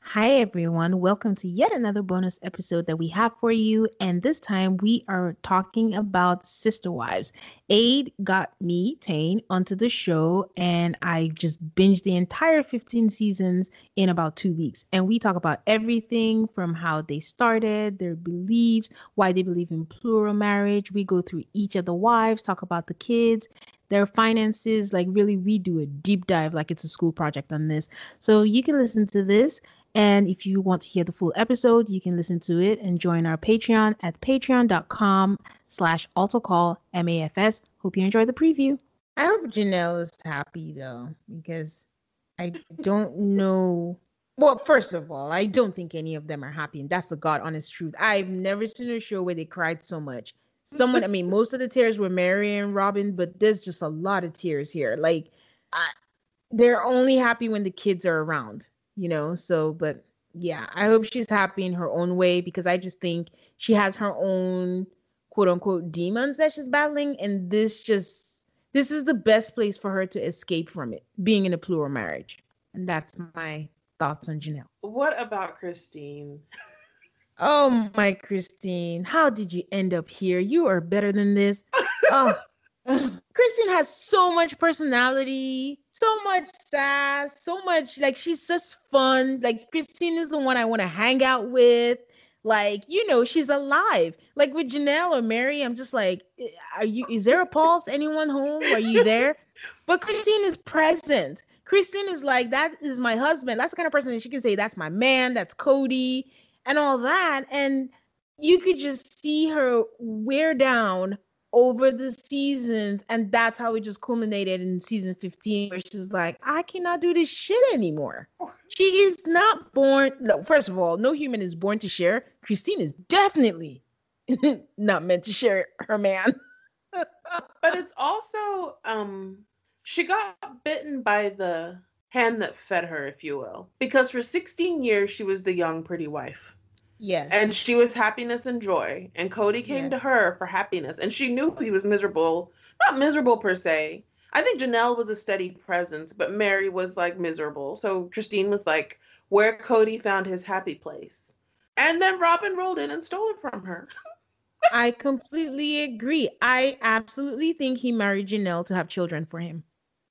Hi, everyone. Welcome to yet another bonus episode that we have for you. And this time we are talking about Sister Wives. Ade got me, Tayne, onto the show, and I just binged the entire 15 seasons in about two weeks. And we talk about everything from how they started, their beliefs, why they believe in plural marriage. We go through each of the wives, talk about the kids, their finances like really we do a deep dive like it's a school project on this so you can listen to this and if you want to hear the full episode, you can listen to it and join our Patreon at patreon.com slash altarcallmafs. Hope you enjoy the preview. I hope Janelle is happy though, because I don't know. Well, first of all, I don't think any of them are happy, and that's the God honest truth. I've never seen a show where they cried so much. Someone, I mean, most of the tears were Meri and Robyn, but there's just a lot of tears here. Like, I, they're only happy when the kids are around you know so but yeah i hope she's happy in her own way because i just think she has her own quote unquote demons that she's battling and this just this is the best place for her to escape from it being in a plural marriage and that's my thoughts on janelle. What about christine? Oh my christine how did you end up here? You are better than this. Oh Christine has so much personality, so much sass, so much like she's just fun. Like Christine is the one I want to hang out with. Like, you know, she's alive. Like with Janelle or Meri, I'm just like, are you is there a pulse? Anyone home? Are you there? But Christine is present. Christine is like, that is my husband. That's the kind of person that she can say, that's my man, that's Kody, and all that. And you could just see her wear down over the seasons and that's how it just culminated in season 15 where she's like i cannot do this shit anymore. She is not born no first of all no human is born to share. Christine is definitely not meant to share her man. But it's also um she got bitten by the hand that fed her if you will because for 16 years she was the young pretty wife Yes. And she was happiness and joy. And Kody came yes. to her for happiness. And she knew he was miserable. Not miserable per se. I think Janelle was a steady presence, but Meri was like miserable. So Christine was like where Kody found his happy place. And then Robyn rolled in and stole it from her. I completely agree. I absolutely think he married Janelle to have children for him.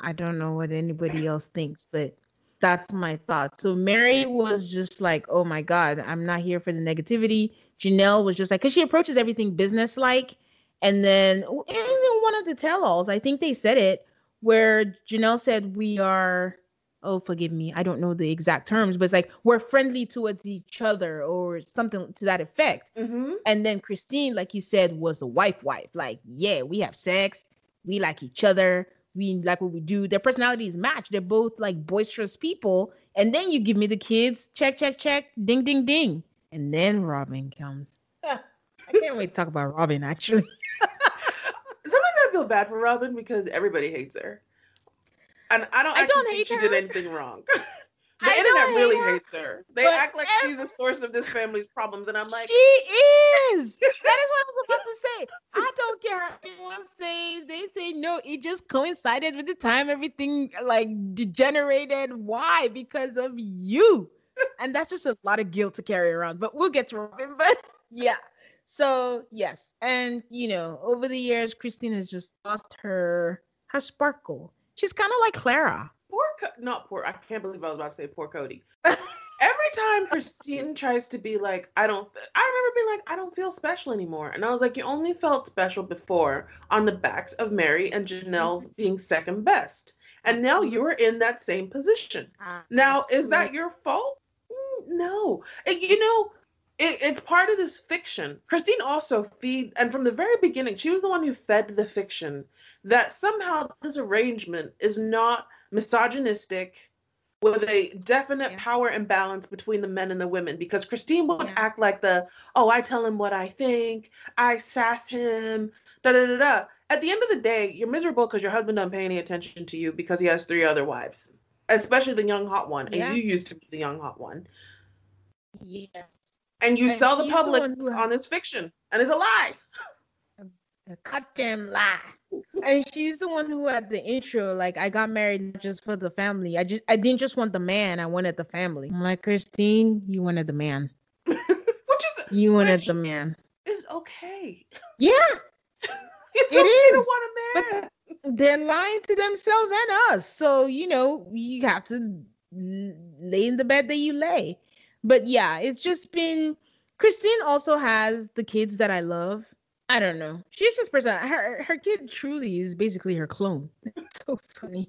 I don't know what anybody else thinks, but that's my thought. So Meri was just like, oh my God, I'm not here for the negativity. Janelle was just like, because she approaches everything business like. And then even one of the tell alls, I think they said it, where Janelle said, we are oh forgive me i don't know the exact terms but it's like we're friendly towards each other or something to that effect Mm-hmm. and then christine like you said was a wife wife like yeah we have sex we like each other we like what we do their personalities match they're both like boisterous people and then you give me the kids check check check ding ding ding and then robyn comes i can't wait to talk about robyn actually Sometimes I feel bad for Robyn because everybody hates her, and I don't. I don't think hate she her. did anything wrong. the I internet really her, hates her. They act like she's the source of this family's problems, and I'm like, she is. That is what I was about to say. I don't care anyone says. They say no. It just coincided with the time everything like degenerated. Why? Because of you. And that's just a lot of guilt to carry around. But we'll get to Robyn. But yeah. So yes, and you know, over the years, Christine has just lost her her sparkle. She's kind of like Clara. Poor, Co- not poor. I can't believe I was about to say poor Kody. Every time Christine tries to be like, I don't, I remember being like, I don't feel special anymore. And I was like, you only felt special before on the backs of Meri and Janelle's being second best. And now you're in that same position. Now, is that your fault? Mm, No. You know, it, it's part of this fiction. Christine also feed, and from the very beginning, she was the one who fed the fiction that somehow this arrangement is not misogynistic with a definite Yeah. power imbalance between the men and the women because Christine would Yeah. act like the, oh, I tell him what I think, I sass him, da da da da. At the end of the day, you're miserable because your husband doesn't pay any attention to you because he has three other wives, especially the young hot one, Yeah. and you used to be the young hot one, Yes. and you And sell the the public who- on this fiction, and it's a lie. A goddamn lie. And she's the one who had the intro, like I got married not just for the family. I just I didn't just want the man, I wanted the family. I'm like, Christine, you wanted the man. Which is You wanted Which- the man. it's okay. Yeah, It's It okay is, to want a man. they're lying to themselves and us. So, you know, you have to lay in the bed that you lay. But yeah, it's just been Christine also has the kids that I love. I don't know. She's just person. Her her kid truly is basically her clone. It's so funny.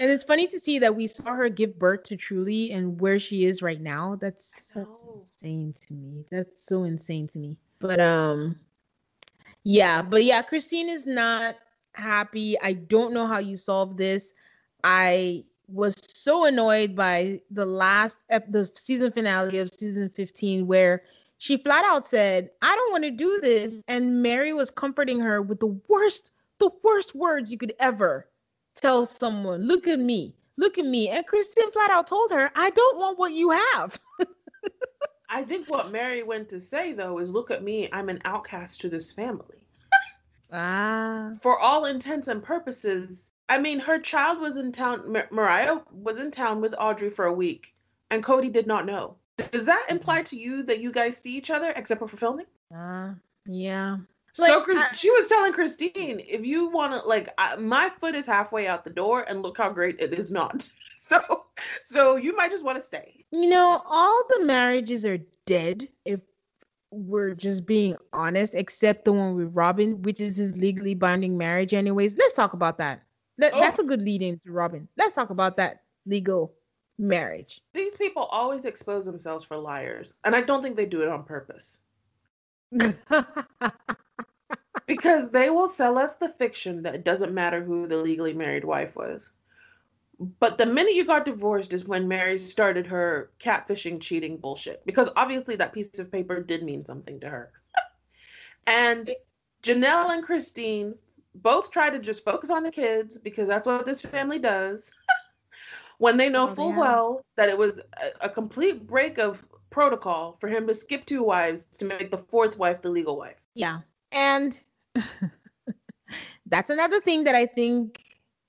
And it's funny to see that we saw her give birth to Truly and where she is right now. That's, that's insane to me. That's so insane to me. But um yeah, but yeah, Christine is not happy. I don't know how you solve this. I was so annoyed by the last ep- the season finale of season 15 where she flat out said, "I don't want to do this." And Meri was comforting her with the worst the worst words you could ever tell someone. Look at me. Look at me. And Christine flat out told her, "I don't want what you have." I think what Meri went to say though is, "Look at me, I'm an outcast to this family." Ah. For all intents and purposes, I mean, her child was in town. Mar- Mariah was in town with Audrey for a week, and Kody did not know. Does that imply to you that you guys see each other except for filming? Uh, yeah. so Chris- I- she was telling Christine, if you want to, like, I, my foot is halfway out the door, and look how great it is not. so, so you might just want to stay. You know, all the marriages are dead if we're just being honest, except the one with Robyn, which is his legally binding marriage, anyways. Let's talk about that. That- Oh. That's a good lead into Robin. Let's talk about that legal marriage. These people always expose themselves for liars, and I don't think they do it on purpose. Because they will sell us the fiction that it doesn't matter who the legally married wife was. But the minute you got divorced is when Meri started her catfishing, cheating bullshit. Because obviously that piece of paper did mean something to her. and Janelle and Christine both try to just focus on the kids because that's what this family does. when they know Oh, full have. well that it was a, a complete break of protocol for him to skip two wives to make the fourth wife the legal wife. yeah. And that's another thing that I think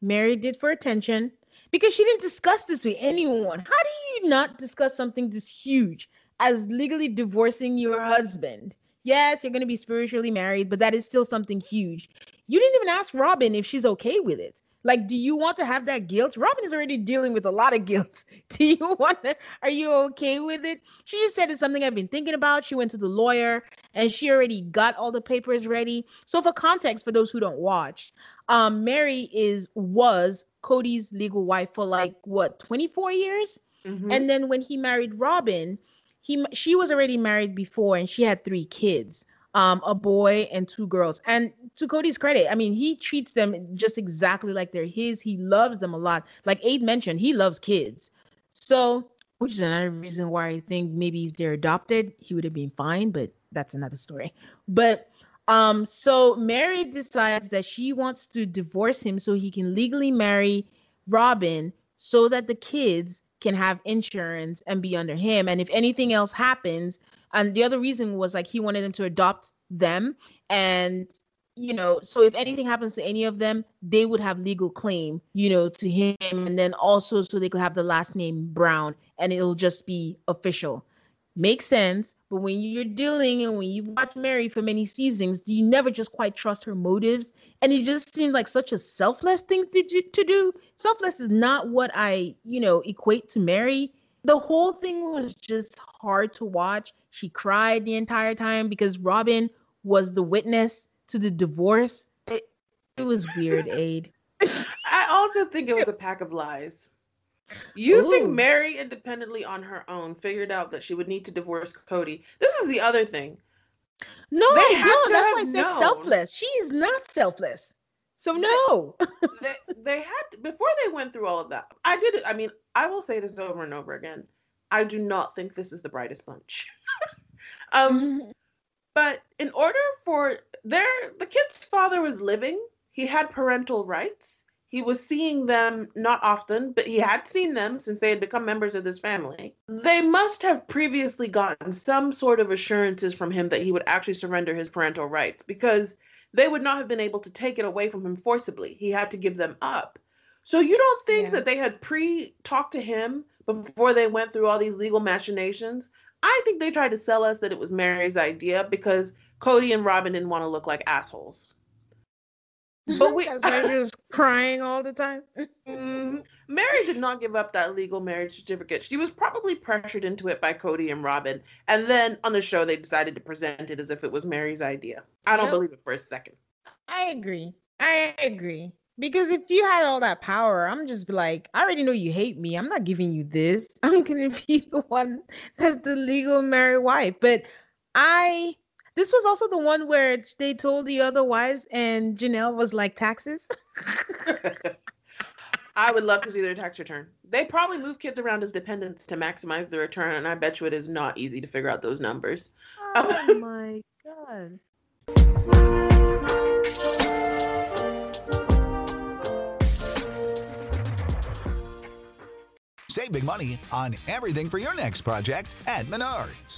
Meri did for attention because she didn't discuss this with anyone. How do you not discuss something this huge as legally divorcing your husband? Yes, you're going to be spiritually married, but that is still something huge. You didn't even ask Robyn if she's okay with it. Like, do you want to have that guilt? Robyn is already dealing with a lot of guilt. Do you want to? Are you okay with it? She just said it's something I've been thinking about. She went to the lawyer and she already got all the papers ready. So, for context, for those who don't watch, um, Meri is was Kody's legal wife for like what 24 years, mm-hmm. and then when he married Robyn, he she was already married before and she had three kids um, a boy and two girls. And to Kody's credit, I mean, he treats them just exactly like they're his. He loves them a lot. Like Ade mentioned, he loves kids. So, which is another reason why I think maybe if they're adopted, he would have been fine, but that's another story. But um, so Meri decides that she wants to divorce him so he can legally marry Robyn so that the kids can have insurance and be under him. And if anything else happens, and the other reason was like he wanted them to adopt them. And you know so if anything happens to any of them they would have legal claim you know to him. And then also so they could have the last name brown and it'll just be official. Makes sense but when you're dealing and when you watch Meri for many seasons do you never just quite trust her motives? And it just seems like such a selfless thing to, to do. Selfless is not what i you know equate to meri the whole thing was just hard to watch. She cried the entire time because Robyn was the witness to the divorce. It, it was weird, Ade. I also think it was a pack of lies. You Ooh. think Meri independently on her own figured out that she would need to divorce Kody. This is the other thing. No, that's why I said known. selfless. She is not selfless. So no. they, they had to, before they went through all of that. I did it. I mean, I will say this over and over again. I do not think this is the brightest bunch. um, mm-hmm. but in order for their the kid's father was living, he had parental rights. He was seeing them not often, but he had seen them since they had become members of this family. They must have previously gotten some sort of assurances from him that he would actually surrender his parental rights because they would not have been able to take it away from him forcibly. He had to give them up. So you don't think yeah. that they had pre talked to him before they went through all these legal machinations? I think they tried to sell us that it was Meri's idea because Kody and Robyn didn't want to look like assholes. But we are just crying all the time. mm, Meri did not give up that legal marriage certificate. She was probably pressured into it by Kody and Robyn. And then on the show, they decided to present it as if it was Meri's idea. I don't yep. believe it for a second. I agree. I agree. Because if you had all that power, I'm just like, I already know you hate me. I'm not giving you this. I'm gonna be the one that's the legal married wife. But I this was also the one where they told the other wives and Janelle was like taxes. I would love to see their tax return. They probably move kids around as dependents to maximize the return, and I bet you it is not easy to figure out those numbers. Oh my god. Save big money on everything for your next project at Menards.